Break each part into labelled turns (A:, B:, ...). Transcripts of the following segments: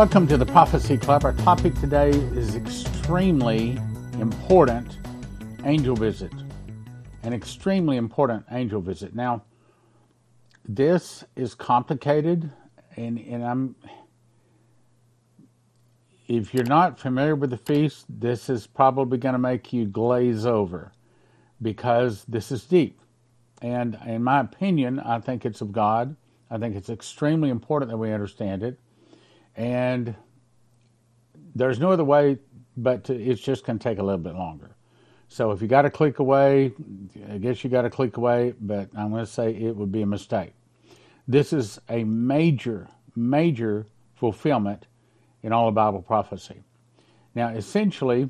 A: Welcome to the Prophecy Club. Our topic today is extremely important angel visit. An extremely important angel visit. Now, this is complicated, and, and I'm. If you're not familiar with the feast, this is probably going to make you glaze over because this is deep. And in my opinion, I think it's of God. I think it's extremely important that we understand it. And there's no other way but to, it's just going to take a little bit longer. So if you got to click away, I guess you got to click away, but I'm going to say it would be a mistake. This is a major, major fulfillment in all of Bible prophecy. Now, essentially,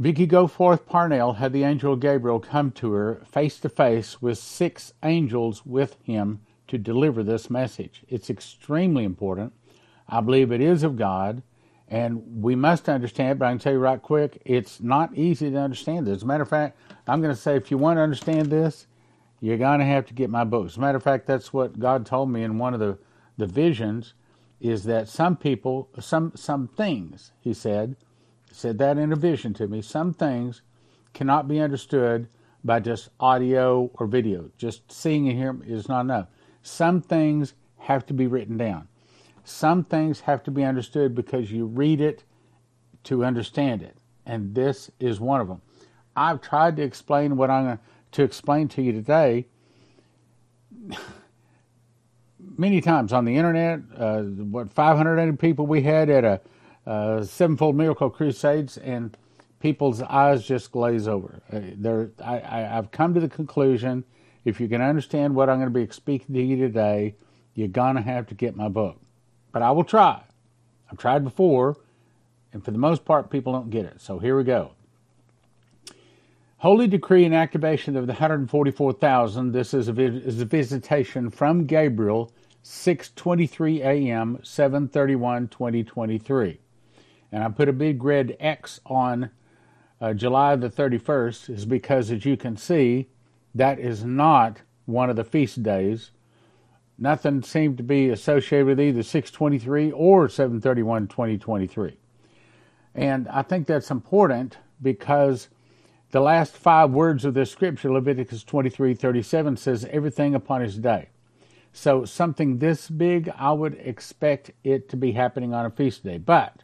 A: Vicki Goforth Parnell had the angel Gabriel come to her face to face with six angels with him to deliver this message. It's extremely important. I believe it is of God, and we must understand, but I can tell you right quick, it's not easy to understand this. As a matter of fact, I'm going to say if you want to understand this, you're going to have to get my books. As a matter of fact, that's what God told me in one of the, the visions, is that some people, some some things, he said, said that in a vision to me. Some things cannot be understood by just audio or video. Just seeing and hearing is not enough. Some things have to be written down. Some things have to be understood because you read it to understand it. And this is one of them. I've tried to explain what I'm going to explain to you today many times on the internet. Uh, what 500 people we had at a uh, Sevenfold Miracle Crusades, and people's eyes just glaze over. Uh, I, I, I've come to the conclusion if you can understand what I'm going to be speaking to you today, you're going to have to get my book. But I will try. I've tried before, and for the most part, people don't get it. So here we go. Holy decree and activation of the 144,000. This is a, is a visitation from Gabriel, 6:23 a.m., 7:31, 2023 and I put a big red X on uh, July the 31st is because, as you can see, that is not one of the feast days. Nothing seemed to be associated with either 623 or 731 2023. And I think that's important because the last five words of this scripture, Leviticus 23 37, says everything upon his day. So something this big, I would expect it to be happening on a feast day. But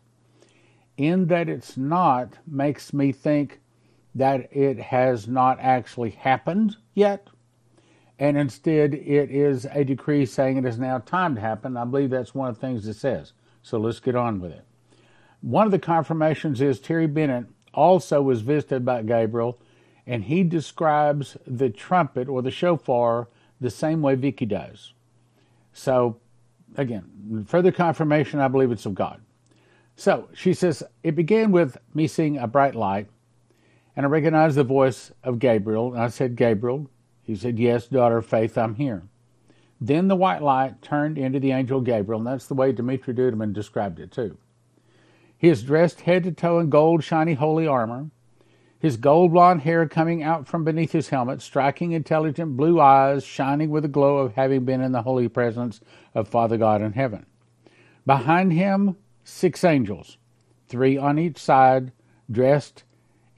A: in that it's not makes me think that it has not actually happened yet. And instead, it is a decree saying it is now time to happen. I believe that's one of the things it says. So let's get on with it. One of the confirmations is Terry Bennett also was visited by Gabriel, and he describes the trumpet or the shofar the same way Vicki does. So, again, further confirmation, I believe it's of God. So she says, It began with me seeing a bright light, and I recognized the voice of Gabriel. And I said, Gabriel. He said, Yes, daughter of faith, I'm here. Then the white light turned into the angel Gabriel, and that's the way Dimitri Duduman described it too. He is dressed head to toe in gold, shiny, holy armor, his gold blonde hair coming out from beneath his helmet, striking, intelligent blue eyes shining with the glow of having been in the holy presence of Father God in heaven. Behind him six angels, three on each side, dressed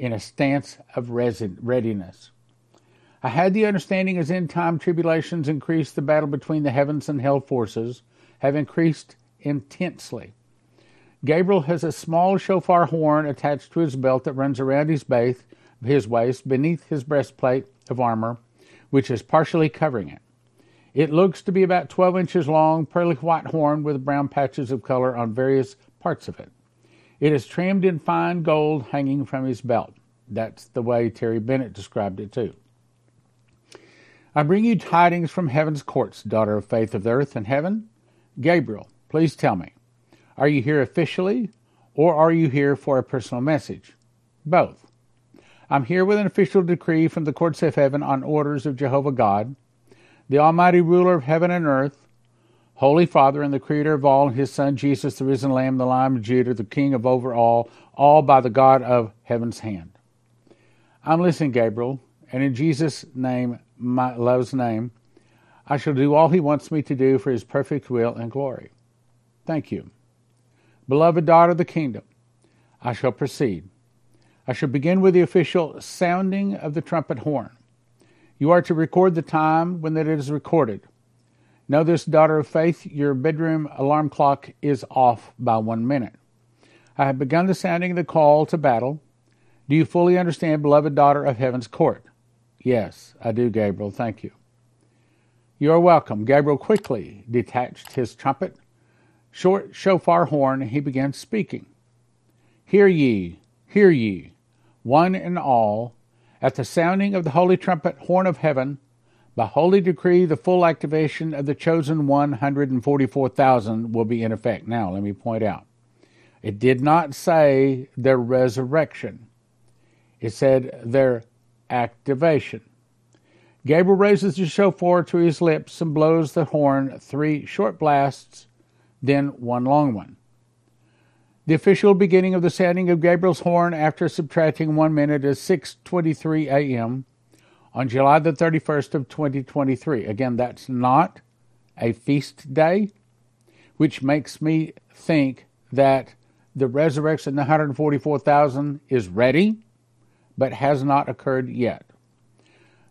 A: in a stance of readiness. I had the understanding as end time tribulations increased, the battle between the heavens and hell forces have increased intensely. Gabriel has a small shofar horn attached to his belt that runs around his, base, of his waist beneath his breastplate of armor, which is partially covering it. It looks to be about 12 inches long, pearly white horn with brown patches of color on various parts of it. It is trimmed in fine gold hanging from his belt. That's the way Terry Bennett described it too. I bring you tidings from heaven's courts, daughter of faith of earth and heaven. Gabriel, please tell me, are you here officially or are you here for a personal message? Both. I'm here with an official decree from the courts of heaven on orders of Jehovah God the Almighty ruler of heaven and earth, Holy Father and the Creator of all, His Son Jesus, the risen Lamb, the Lion of Judah, the King of over all, all by the God of heaven's hand. I'm listening, Gabriel, and in Jesus' name, my love's name, I shall do all He wants me to do for His perfect will and glory. Thank you. Beloved daughter of the kingdom, I shall proceed. I shall begin with the official sounding of the trumpet horn. You are to record the time when it is recorded. Know this, daughter of faith, your bedroom alarm clock is off by one minute. I have begun the sounding of the call to battle. Do you fully understand, beloved daughter of heaven's court? Yes, I do, Gabriel. Thank you. You are welcome. Gabriel quickly detached his trumpet, short shofar horn, he began speaking. Hear ye, hear ye, one and all, at the sounding of the holy trumpet horn of heaven, by holy decree, the full activation of the chosen 144,000 will be in effect. Now, let me point out it did not say their resurrection, it said their activation. Gabriel raises the shofar to his lips and blows the horn three short blasts, then one long one. The official beginning of the sounding of Gabriel's horn after subtracting one minute is 6:23 a.m. on July the 31st of 2023. Again, that's not a feast day, which makes me think that the resurrection, of the 144,000, is ready, but has not occurred yet.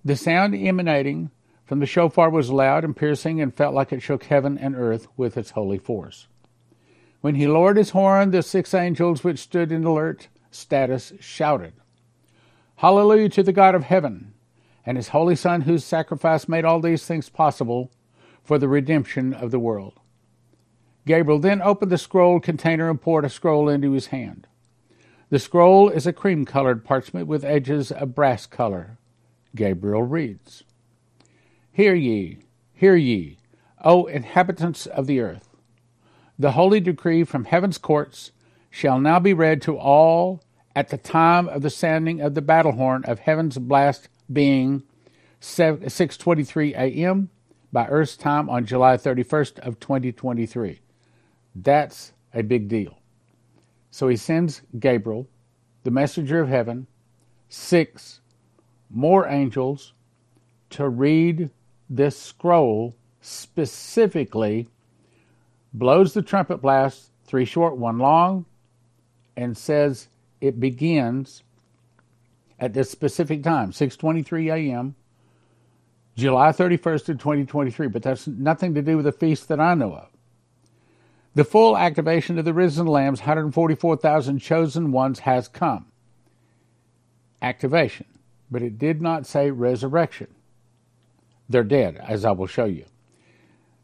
A: The sound emanating from the shofar was loud and piercing and felt like it shook heaven and earth with its holy force. When he lowered his horn, the six angels which stood in alert status shouted, Hallelujah to the God of heaven and his holy Son, whose sacrifice made all these things possible for the redemption of the world. Gabriel then opened the scroll container and poured a scroll into his hand. The scroll is a cream colored parchment with edges of brass color. Gabriel reads Hear ye, hear ye, O inhabitants of the earth. The holy decree from heaven's courts shall now be read to all at the time of the sounding of the battle horn of heaven's blast being 6:23 a.m. by Earth's time on July 31st of 2023. That's a big deal. So he sends Gabriel, the messenger of heaven, six more angels to read this scroll specifically, blows the trumpet blast, three short, one long, and says it begins at this specific time, 6:23 a.m., July 31st of 2023, but that's nothing to do with the feast that I know of. The full activation of the risen lambs, 144,000 chosen ones, has come. Activation. But it did not say resurrection. They're dead, as I will show you.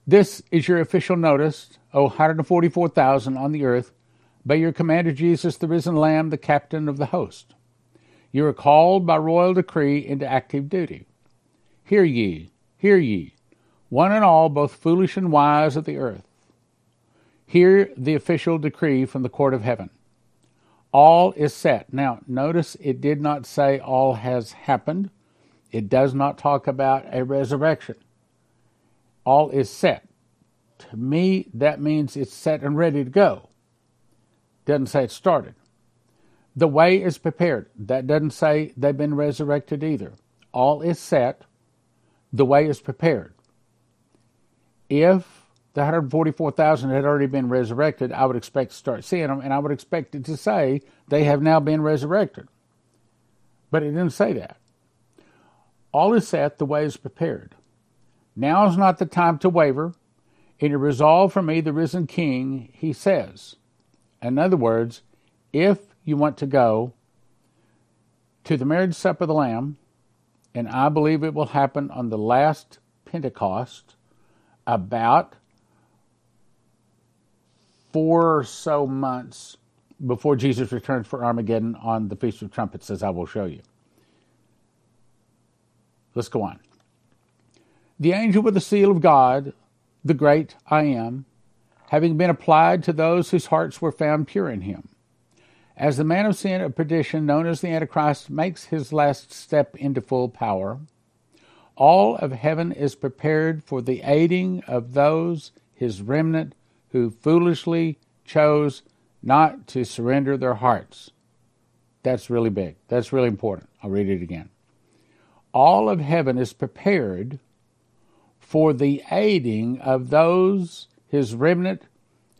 A: This is your official notice, O 144,000 on the earth, by your commander Jesus, the risen Lamb, the captain of the host. You are called by royal decree into active duty. Hear ye, hear ye, one and all, both foolish and wise of the earth. Hear the official decree from the court of heaven. All is set. Now, notice it did not say all has happened. It does not talk about a resurrection. All is set. To me, that means it's set and ready to go. Doesn't say it started. The way is prepared. That doesn't say they've been resurrected either. All is set. The way is prepared. If the 144,000 had already been resurrected, I would expect to start seeing them, and I would expect it to say they have now been resurrected. But it didn't say that. All is set, the way is prepared. Now is not the time to waver. In a resolve for me, the risen King, he says. In other words, if you want to go to the marriage supper of the Lamb, and I believe it will happen on the last Pentecost, about four or so months before Jesus returns for Armageddon on the Feast of Trumpets, as I will show you. Let's go on. The angel with the seal of God, the great I am, having been applied to those whose hearts were found pure in him. As the man of sin of perdition, known as the Antichrist, makes his last step into full power, all of heaven is prepared for the aiding of those, his remnant, who foolishly chose not to surrender their hearts. That's really big. That's really important. I'll read it again. All of heaven is prepared for the aiding of those, his remnant,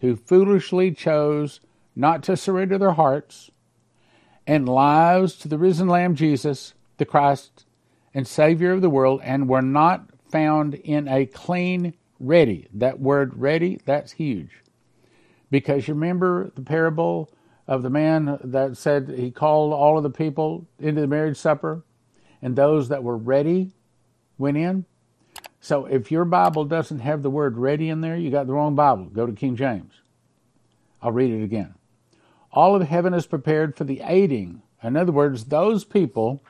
A: who foolishly chose not to surrender their hearts and lives to the risen Lamb Jesus, the Christ and Savior of the world, and were not found in a clean, ready. That word ready, that's huge. Because you remember the parable of the man that said he called all of the people into the marriage supper, and those that were ready went in? So if your Bible doesn't have the word ready in there, you got the wrong Bible. Go to King James. I'll read it again. All of heaven is prepared for the aiding. In other words, those people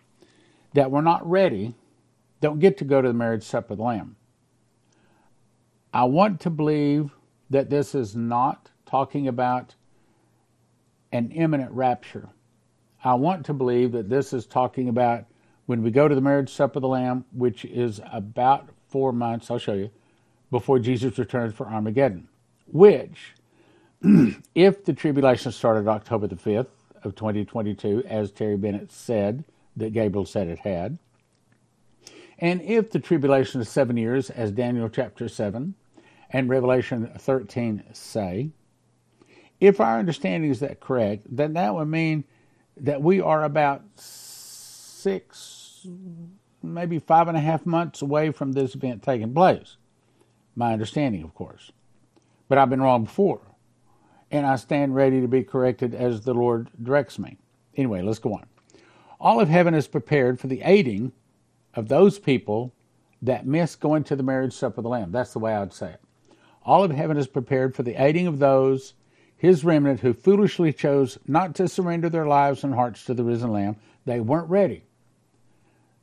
A: that were not ready don't get to go to the marriage supper of the Lamb. I want to believe that this is not talking about an imminent rapture. I want to believe that this is talking about when we go to the marriage supper of the Lamb, which is about four months, I'll show you, before Jesus returns for Armageddon, which, if the tribulation started October the 5th of 2022, as Terry Bennett said, that Gabriel said it had, and if the tribulation is seven years, as Daniel chapter 7 and Revelation 13 say, if our understanding is that correct, then that would mean that we are about six, maybe five and a half months away from this event taking place. My understanding, of course. But I've been wrong before. And I stand ready to be corrected as the Lord directs me. Anyway, let's go on. All of heaven is prepared for the aiding of those people that miss going to the marriage supper of the Lamb. That's the way I would say it. All of heaven is prepared for the aiding of those, his remnant, who foolishly chose not to surrender their lives and hearts to the risen Lamb. They weren't ready.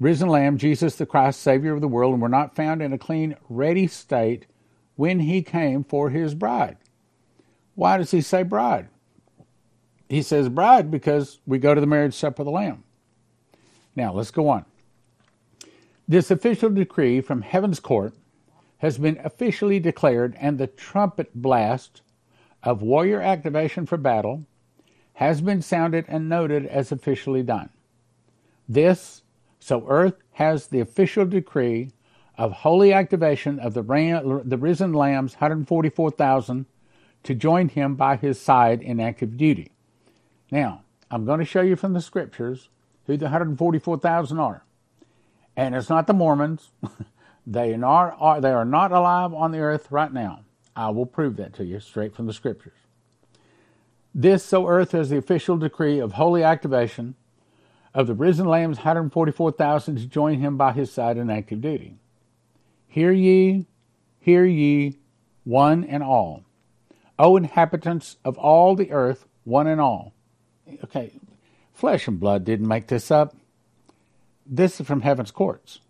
A: Risen Lamb, Jesus the Christ, Savior of the world, and were not found in a clean, ready state when he came for his bride. Why does he say bride? He says bride because we go to the marriage supper of the Lamb. Now, let's go on. This official decree from Heaven's Court has been officially declared, and the trumpet blast of warrior activation for battle has been sounded and noted as officially done. This, so Earth has the official decree of holy activation of the, ram, the risen Lamb's 144,000 to join him by his side in active duty. Now, I'm going to show you from the scriptures who the 144,000 are. And it's not the Mormons. they, are, they are not alive on the earth right now. I will prove that to you straight from the scriptures. This, so earth is the official decree of holy activation of the risen Lamb's 144,000 to join him by his side in active duty. Hear ye, hear ye, one and all. O inhabitants of all the earth, one and all. Okay, flesh and blood didn't make this up. This is from heaven's courts.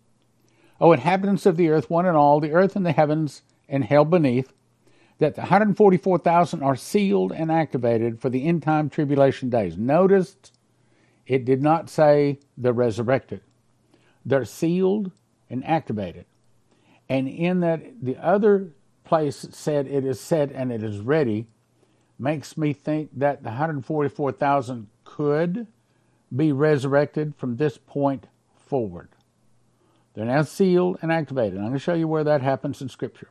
A: O inhabitants of the earth, one and all, the earth and the heavens and hell beneath, that the 144,000 are sealed and activated for the end time tribulation days. Notice it did not say the resurrected. They're sealed and activated. And in that, the other place said it is set and it is ready, makes me think that the 144,000 could be resurrected from this point forward. They're now sealed and activated. I'm going to show you where that happens in Scripture.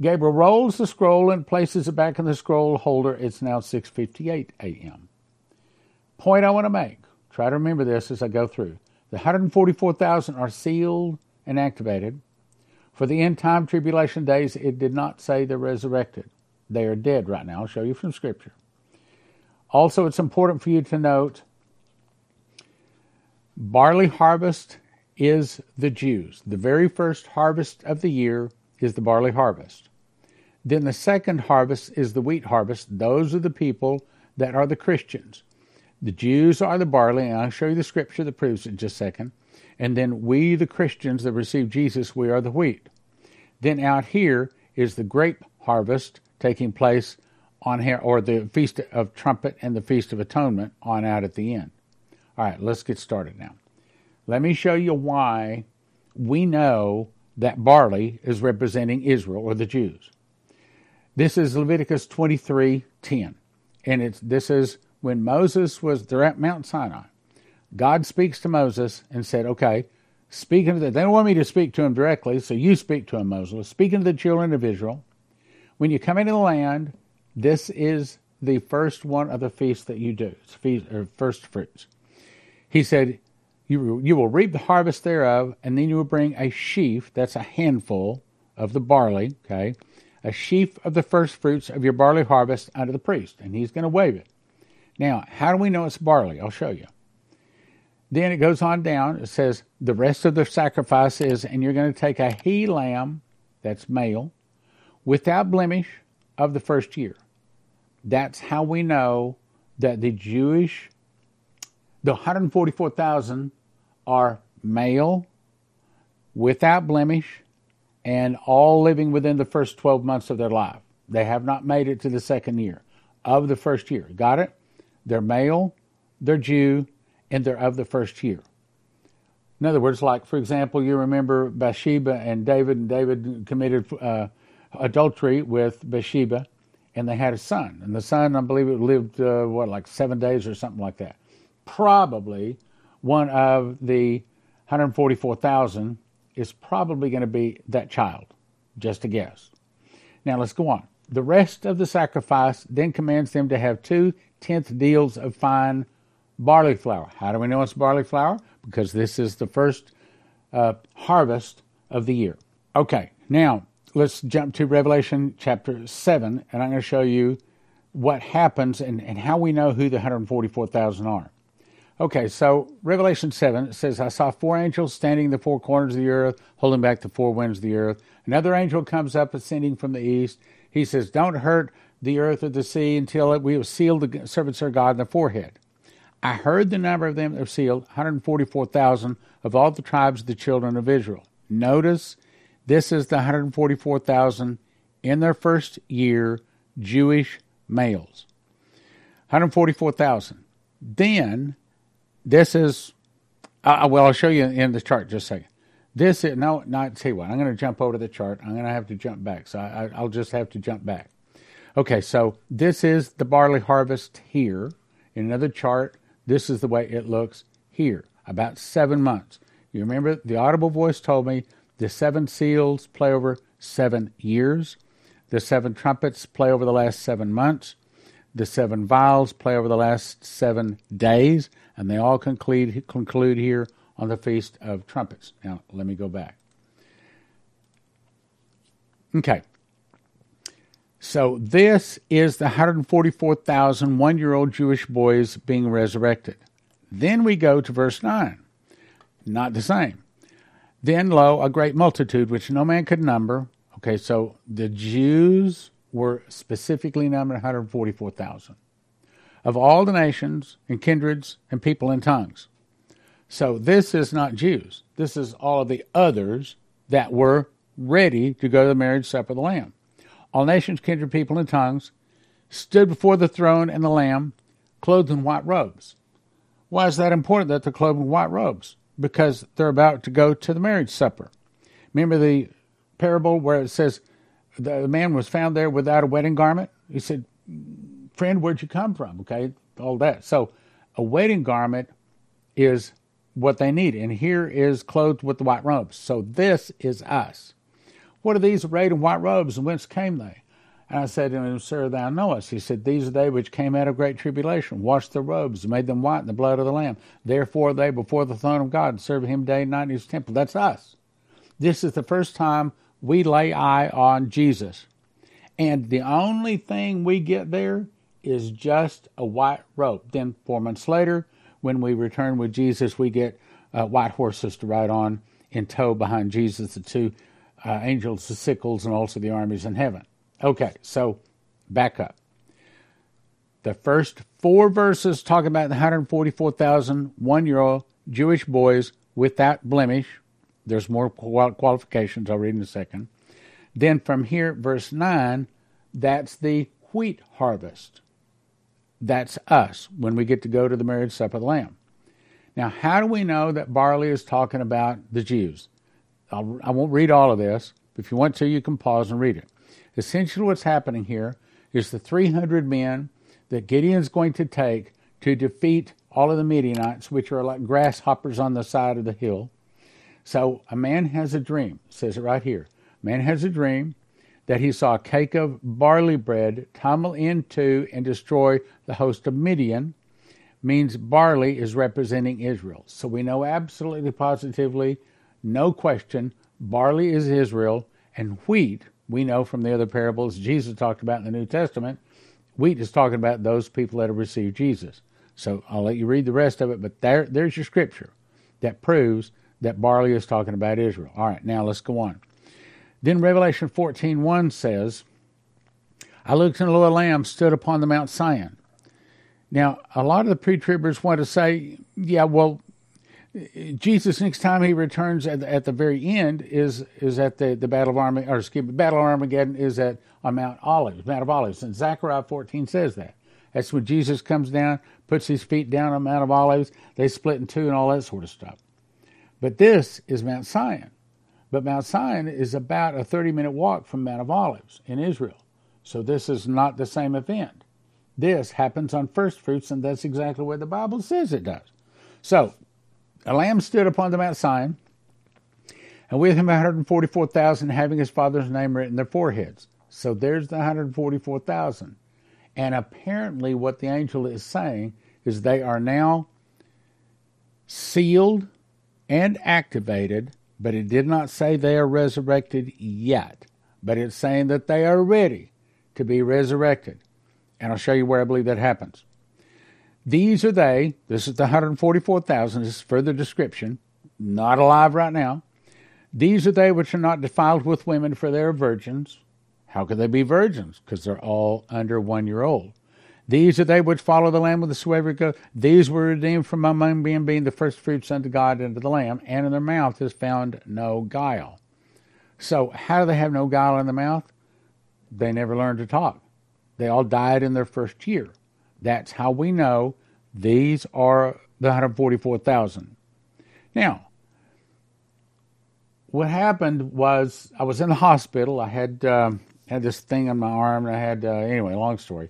A: Gabriel rolls the scroll and places it back in the scroll holder. It's now 6:58 a.m. Point I want to make. Try to remember this as I go through. The 144,000 are sealed and activated. For the end time tribulation days, it did not say they're resurrected. They are dead right now. I'll show you from Scripture. Also, it's important for you to note Barley harvest is the Jews. The very first harvest of the year is the barley harvest. Then the second harvest is the wheat harvest. Those are the people that are the Christians. The Jews are the barley, and I'll show you the scripture that proves it in just a second. And then we, the Christians that receive Jesus, we are the wheat. Then out here is the grape harvest taking place on here, or the Feast of Trumpet and the Feast of Atonement on out at the end. All right, let's get started now. Let me show you why we know that barley is representing Israel or the Jews. This is Leviticus 23:10. And it's this is when Moses was they're at Mount Sinai. God speaks to Moses and said, "Okay, speaking to the, they don't want me to speak to him directly, so you speak to him, Moses. Speaking to the children of Israel, when you come into the land, This is the first one of the feasts that you do. It's feast, or first fruits. He said, you, you will reap the harvest thereof, and then you will bring a sheaf, that's a handful of the barley, okay, a sheaf of the first fruits of your barley harvest unto the priest, and he's going to wave it. Now, how do we know it's barley? I'll show you. Then it goes on down. It says, the rest of the sacrifice is, and you're going to take a he lamb, that's male, without blemish of the first year. That's how we know that the Jewish, the 144,000 are male, without blemish, and all living within the first 12 months of their life. They have not made it to the second year of the first year. Got it? They're male, they're Jew, and they're of the first year. In other words, like, for example, you remember Bathsheba and David, and David committed uh, adultery with Bathsheba, and they had a son. And the son, I believe, it lived, uh, what, like seven days or something like that. Probably one of the 144,000 is probably going to be that child, just a guess. Now let's go on. The rest of the sacrifice then commands them to have two tenth deals of fine barley flour. How do we know it's barley flour? Because this is the first uh, harvest of the year. Okay, now let's jump to Revelation chapter 7, and I'm going to show you what happens and, and how we know who the 144,000 are. Okay, so Revelation 7 says, I saw four angels standing in the four corners of the earth, holding back the four winds of the earth. Another angel comes up ascending from the east. He says, Don't hurt the earth or the sea until we have sealed the servants of God in the forehead. I heard the number of them that sealed, 144,000 of all the tribes of the children of Israel. Notice this is the 144,000 in their first year Jewish males. 144,000. Then this is, uh, well, I'll show you in the chart just a second. This is, no, not, see what, I'm going to jump over to the chart. I'm going to have to jump back. So I, I'll just have to jump back. Okay, so this is the barley harvest here. In another chart, this is the way it looks here, about seven months. You remember the audible voice told me the seven seals play over seven years, the seven trumpets play over the last seven months, the seven vials play over the last seven days, and they all conclude, conclude here on the Feast of Trumpets. Now, let me go back. Okay. So, this is the 144,000 one year old Jewish boys being resurrected. Then we go to verse 9. Not the same. Then, lo, a great multitude which no man could number. Okay, so the Jews were specifically numbered 144,000 of all the nations and kindreds and people and tongues. So this is not Jews. This is all of the others that were ready to go to the marriage supper of the Lamb. All nations, kindred, people, and tongues stood before the throne and the Lamb, clothed in white robes. Why is that important that they're clothed in white robes? Because they're about to go to the marriage supper. Remember the parable where it says the man was found there without a wedding garment? He said, friend, where'd you come from? Okay, all that. So a wedding garment is what they need. And here is clothed with the white robes. So this is us. What are these arrayed in white robes, and whence came they? And I said to him, Sir, thou knowest. He said, These are they which came out of great tribulation, washed their robes, made them white in the blood of the Lamb. Therefore they before the throne of God serve him day and night in his temple. That's us. This is the first time we lay eye on Jesus. And the only thing we get there is just a white robe. Then, four months later, when we return with Jesus, we get uh, white horses to ride on in tow behind Jesus, the two uh, angels, the sickles, and also the armies in heaven. Okay, so back up. The first four verses talk about the 144,000 one year old Jewish boys without blemish. There's more qualifications I'll read in a second. Then from here, verse 9, that's the wheat harvest. That's us when we get to go to the marriage supper of the Lamb. Now, how do we know that barley is talking about the Jews? I'll, I not read all of this. but If you want to, you can pause and read it. Essentially, what's happening here is the 300 men that Gideon's going to take to defeat all of the Midianites, which are like grasshoppers on the side of the hill. So, a man has a dream. Says it right here. Man has a dream that he saw a cake of barley bread tumble into and destroy the host of Midian means barley is representing Israel. So we know absolutely positively, no question, barley is Israel, and wheat, we know from the other parables Jesus talked about in the New Testament, wheat is talking about those people that have received Jesus. So I'll let you read the rest of it, but there, there's your scripture that proves that barley is talking about Israel. All right, now let's go on. Then Revelation 14:1 says, I looked and lo, a lamb stood upon the Mount Zion. Now, a lot of the pre-tribbers want to say, yeah, well, Jesus next time he returns at the, at the very end is is at the, the battle of Armageddon, or excuse me, battle of Armageddon is at on Mount Olives, Mount of Olives, and Zechariah 14 says that. That's when Jesus comes down, puts his feet down on Mount of Olives, they split in two and all that sort of stuff. But this is Mount Zion. But Mount Zion is about a 30 minute walk from Mount of Olives in Israel. So this is not the same event. This happens on first fruits, and that's exactly what the Bible says it does. So, a lamb stood upon the Mount Zion, and with him 144,000 having his father's name written in their foreheads. So there's the 144,000. And apparently, what the angel is saying is they are now sealed and activated, but it did not say they are resurrected yet. But it's saying that they are ready to be resurrected. And I'll show you where I believe that happens. These are they, this is the 144,000, this is further description, not alive right now. These are they which are not defiled with women, for they are virgins. How could they be virgins? Because they're all under one year old. These are they which follow the Lamb with the sway go. These were redeemed from among men, being the first fruits unto God and to the Lamb, and in their mouth is found no guile. So, how do they have no guile in the mouth? They never learned to talk. They all died in their first year. That's how we know these are the 144,000. Now, what happened was I was in the hospital. I had um, had this thing on my arm, and I had uh, anyway. Long story.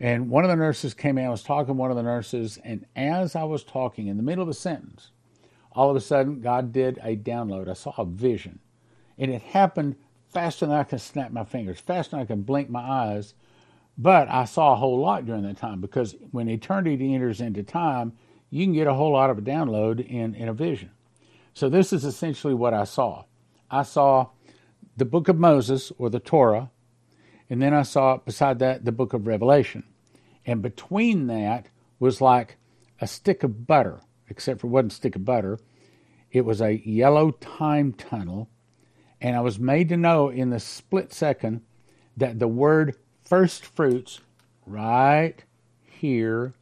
A: And one of the nurses came in. I was talking to one of the nurses, and as I was talking, in the middle of a sentence, all of a sudden God did a download. I saw a vision, and it happened faster than I can snap my fingers, faster than I can blink my eyes. But I saw a whole lot during that time because when eternity enters into time, you can get a whole lot of a download in, in a vision. So this is essentially what I saw. I saw the book of Moses or the Torah, and then I saw beside that the book of Revelation. And between that was like a stick of butter, except for it wasn't a stick of butter. It was a yellow time tunnel. And I was made to know in the split second that the word first fruits right here,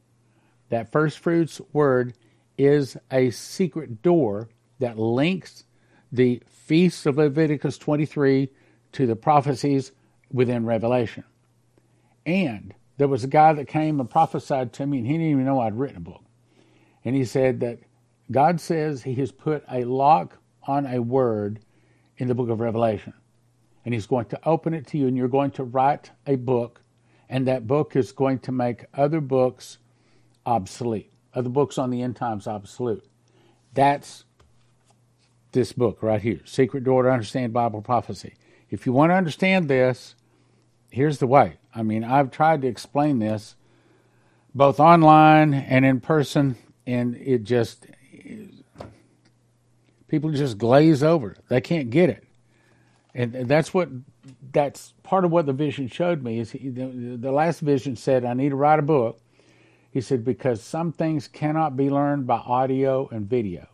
A: that first fruits word is a secret door that links the feast of Leviticus 23 to the prophecies within Revelation. And there was a guy that came and prophesied to me, and he didn't even know I'd written a book. And he said that God says He has put a lock on a word in the book of Revelation and he's going to open it to you, and you're going to write a book, and that book is going to make other books obsolete, other books on the end times obsolete. That's this book right here Secret Door to Understand Bible Prophecy. If you want to understand this, here's the way. I mean, I've tried to explain this both online and in person, and it just, people just glaze over. They can't get it and that's what that's part of what the vision showed me is he, the, the last vision said i need to write a book. He said because some things cannot be learned by audio and video.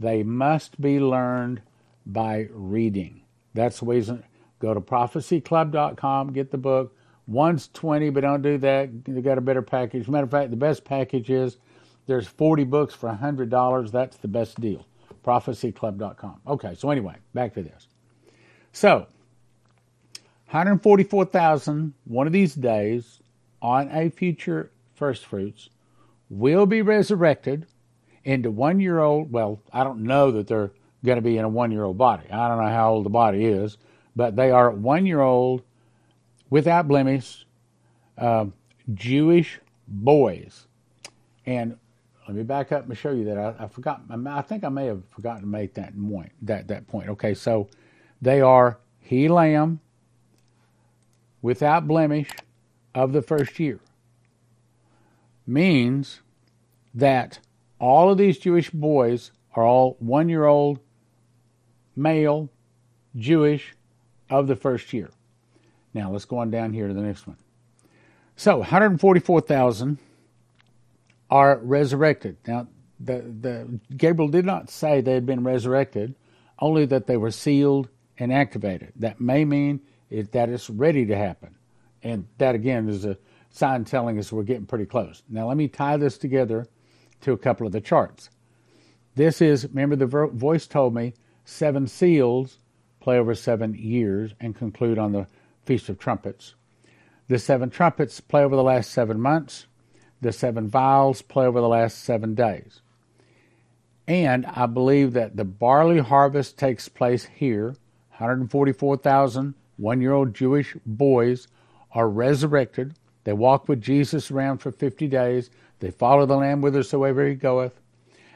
A: They must be learned by reading. That's the reason. Go to prophecyclub.com get the book. One's 20 but don't do that. They got a better package. Matter of fact the best package is there's 40 books for $100 that's the best deal. prophecyclub.com okay so anyway back to this so, 144,000 one of these days on a future first fruits will be resurrected into one year old. Well, I don't know that they're going to be in a one year old body. I don't know how old the body is, but they are one year old without blemish uh, Jewish boys. And let me back up and show you that I, I forgot. I think I may have forgotten to make that point. That that point. Okay, so they are he lamb, without blemish of the first year means that all of these Jewish boys are all one year old male Jewish of the first year. Now let's go on down here to the next one. So 144,000 are resurrected. Now the, the Gabriel did not say they had been resurrected, only that they were sealed and activated. That may mean it, that it's ready to happen. And that again is a sign telling us we're getting pretty close. Now let me tie this together to a couple of the charts. This is, remember the voice told me, seven seals play over seven years and conclude on the Feast of Trumpets. The seven trumpets play over the last seven months. The seven vials play over the last seven days. And I believe that the barley harvest takes place here. 144,000 one year old Jewish boys are resurrected. They walk with Jesus around for 50 days. They follow the Lamb whithersoever he goeth.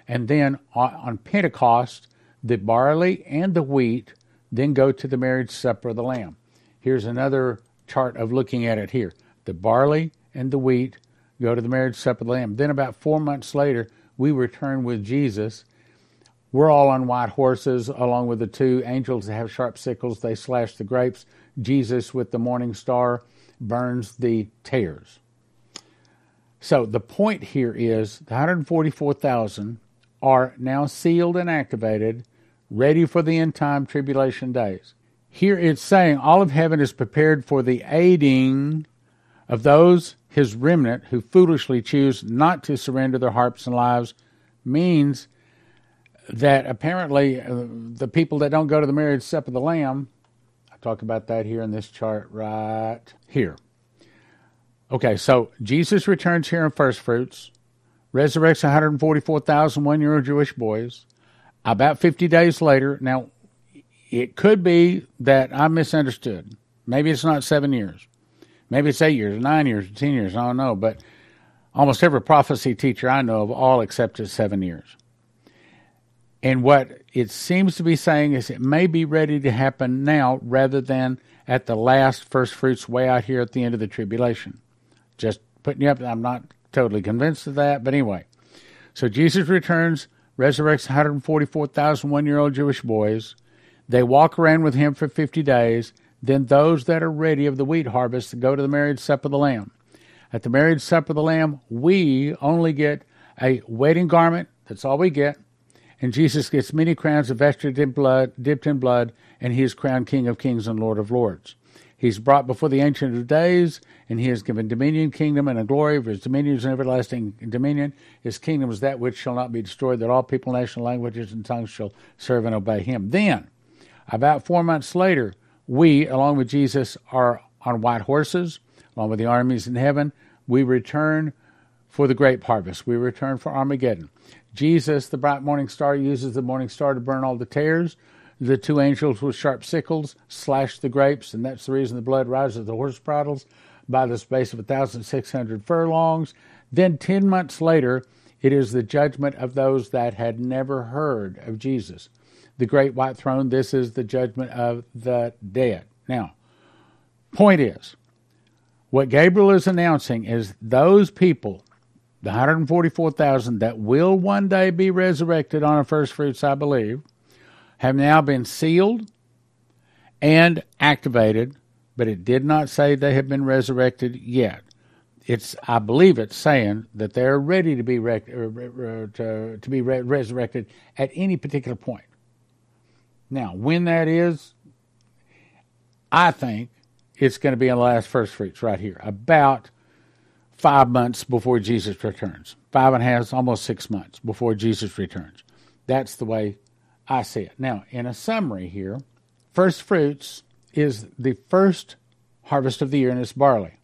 A: And then on Pentecost, the barley and the wheat then go to the marriage supper of the Lamb. Here's another chart of looking at it here. The barley and the wheat go to the marriage supper of the Lamb. Then, about four months later, we return with Jesus. We're all on white horses, along with the two angels that have sharp sickles. They slash the grapes. Jesus, with the morning star, burns the tares. So the point here is the 144,000 are now sealed and activated, ready for the end time tribulation days. Here it's saying all of heaven is prepared for the aiding of those his remnant who foolishly choose not to surrender their hearts and lives means that apparently uh, the people that don't go to the marriage supper of the lamb i talk about that here in this chart right here okay so jesus returns here in first fruits resurrects 144,000 one year old jewish boys about 50 days later now it could be that i misunderstood maybe it's not seven years Maybe it's eight years, nine years, ten years. I don't know, but almost every prophecy teacher I know of all accepted seven years. And what it seems to be saying is it may be ready to happen now rather than at the last first fruits way out here at the end of the tribulation. Just putting you up. I'm not totally convinced of that, but anyway. So Jesus returns, resurrects 144,000 one year old Jewish boys. They walk around with him for 50 days. Then those that are ready of the wheat harvest go to the marriage supper of the Lamb. At the marriage supper of the Lamb, we only get a wedding garment. That's all we get. And Jesus gets many crowns vested in blood, dipped in blood, and he is crowned King of Kings and Lord of Lords. He's brought before the Ancient of Days, and he has given dominion, kingdom, and a glory, for his dominion is an everlasting dominion. His kingdom is that which shall not be destroyed, that all people, national languages, and tongues shall serve and obey him. Then, about four months later, we, along with Jesus, are on white horses, along with the armies in heaven. We return for the great harvest. We return for Armageddon. Jesus, the bright morning star, uses the morning star to burn all the tares. The two angels with sharp sickles slash the grapes, and that's the reason the blood rises the horse bridles by the space of 1,600 furlongs. Then, 10 months later, it is the judgment of those that had never heard of Jesus the great white throne. This is the judgment of the dead. Now, point is, what Gabriel is announcing is those people, the 144,000 that will one day be resurrected on a first fruits, I believe, have now been sealed and activated, but it did not say they have been resurrected yet. It's, I believe it's saying that they're ready to be uh, to, to be re- resurrected at any particular point. Now, when that is, I think it's going to be in the last first fruits right here, about five months before Jesus returns. Five and a half, almost six months before Jesus returns. That's the way I see it. Now, in a summary here, first fruits is the first harvest of the year, and it's barley.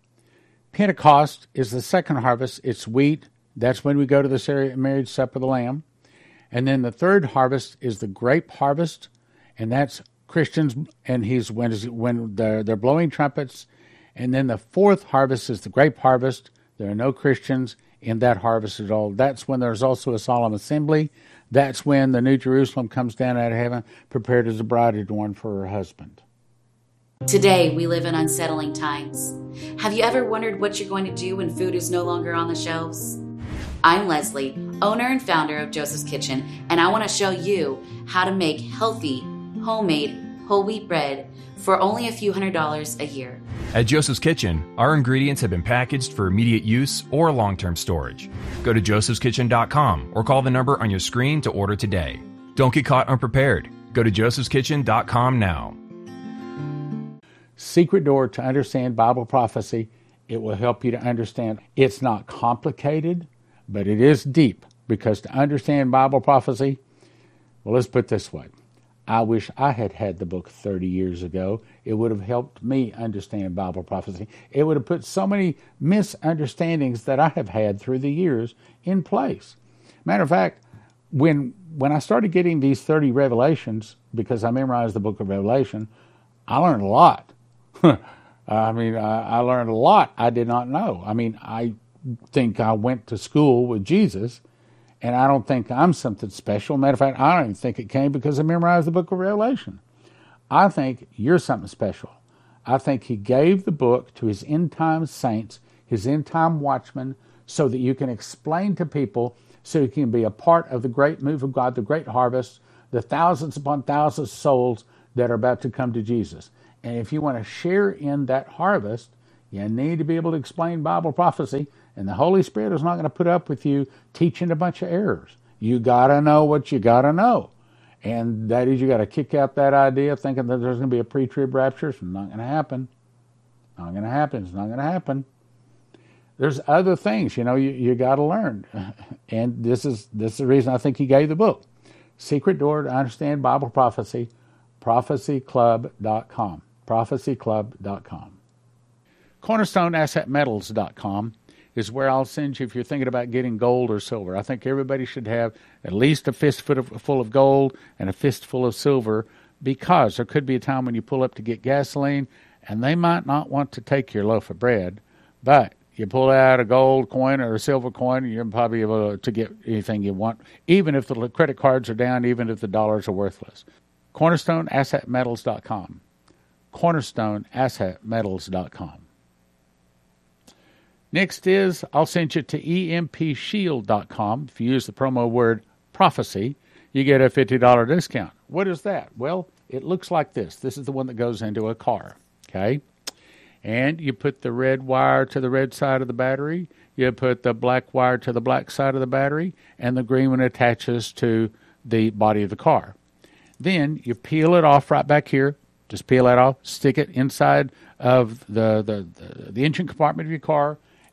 A: Pentecost is the second harvest, it's wheat. That's when we go to the marriage supper of the Lamb. And then the third harvest is the grape harvest, and that's Christians. And he's when when they're, they're blowing trumpets, and then the fourth harvest is the grape harvest. There are no Christians in that harvest at all. That's when there's also a solemn assembly. That's when the New Jerusalem comes down out of heaven, prepared as a bride adorned for her husband.
B: Today, we live in unsettling times. Have you ever wondered what you're going to do when food is no longer on the shelves? I'm Leslie, owner and founder of Joseph's Kitchen, and I want to show you how to make healthy, homemade, whole wheat bread for only a few hundred dollars a year.
C: At Joseph's Kitchen, our ingredients have been packaged for immediate use or long term storage. Go to josephskitchen.com or call the number on your screen to order today. Don't get caught unprepared. Go to josephskitchen.com now.
A: Secret door to understand Bible prophecy. It will help you to understand. It's not complicated, but it is deep because to understand Bible prophecy, well, let's put this way I wish I had had the book 30 years ago. It would have helped me understand Bible prophecy. It would have put so many misunderstandings that I have had through the years in place. Matter of fact, when when I started getting these 30 revelations, because I memorized the book of Revelation, I learned a lot. I mean, I, I learned a lot I did not know. I mean, I think I went to school with Jesus and I don't think I'm something special. Matter of fact, I don't even think it came because I memorized the book of Revelation. I think you're something special. I think he gave the book to his end time saints, his end time watchmen, so that you can explain to people, so you can be a part of the great move of God, the great harvest, the thousands upon thousands of souls that are about to come to Jesus. And if you want to share in that harvest, you need to be able to explain Bible prophecy and the Holy Spirit is not going to put up with you teaching a bunch of errors. You got to know what you got to know. And that is, you got to kick out that idea thinking that there's going to be a pre trib rapture. It's not going to happen. Not going to happen. It's not going to happen. There's other things, you know, you, you got to learn. And this is, this is the reason I think he gave the book Secret Door to Understand Bible Prophecy, prophecyclub.com. Prophecyclub.com. CornerstoneAssetMetals.com is where I'll send you if you're thinking about getting gold or silver. I think everybody should have at least a fistful full of gold and a fistful of silver because there could be a time when you pull up to get gasoline and they might not want to take your loaf of bread, but you pull out a gold coin or a silver coin, you're probably able to get anything you want, even if the credit cards are down, even if the dollars are worthless. CornerstoneAssetMetals.com. CornerstoneAssetMetals.com. Next is I'll send you to empshield.com. If you use the promo word prophecy, you get a $50 discount. What is that? Well, it looks like this. This is the one that goes into a car, okay? And you put the red wire to the red side of the battery, you put the black wire to the black side of the battery, and the green one attaches to the body of the car. Then you peel it off right back here. Just peel that off, stick it inside of the, the, the, the engine compartment of your car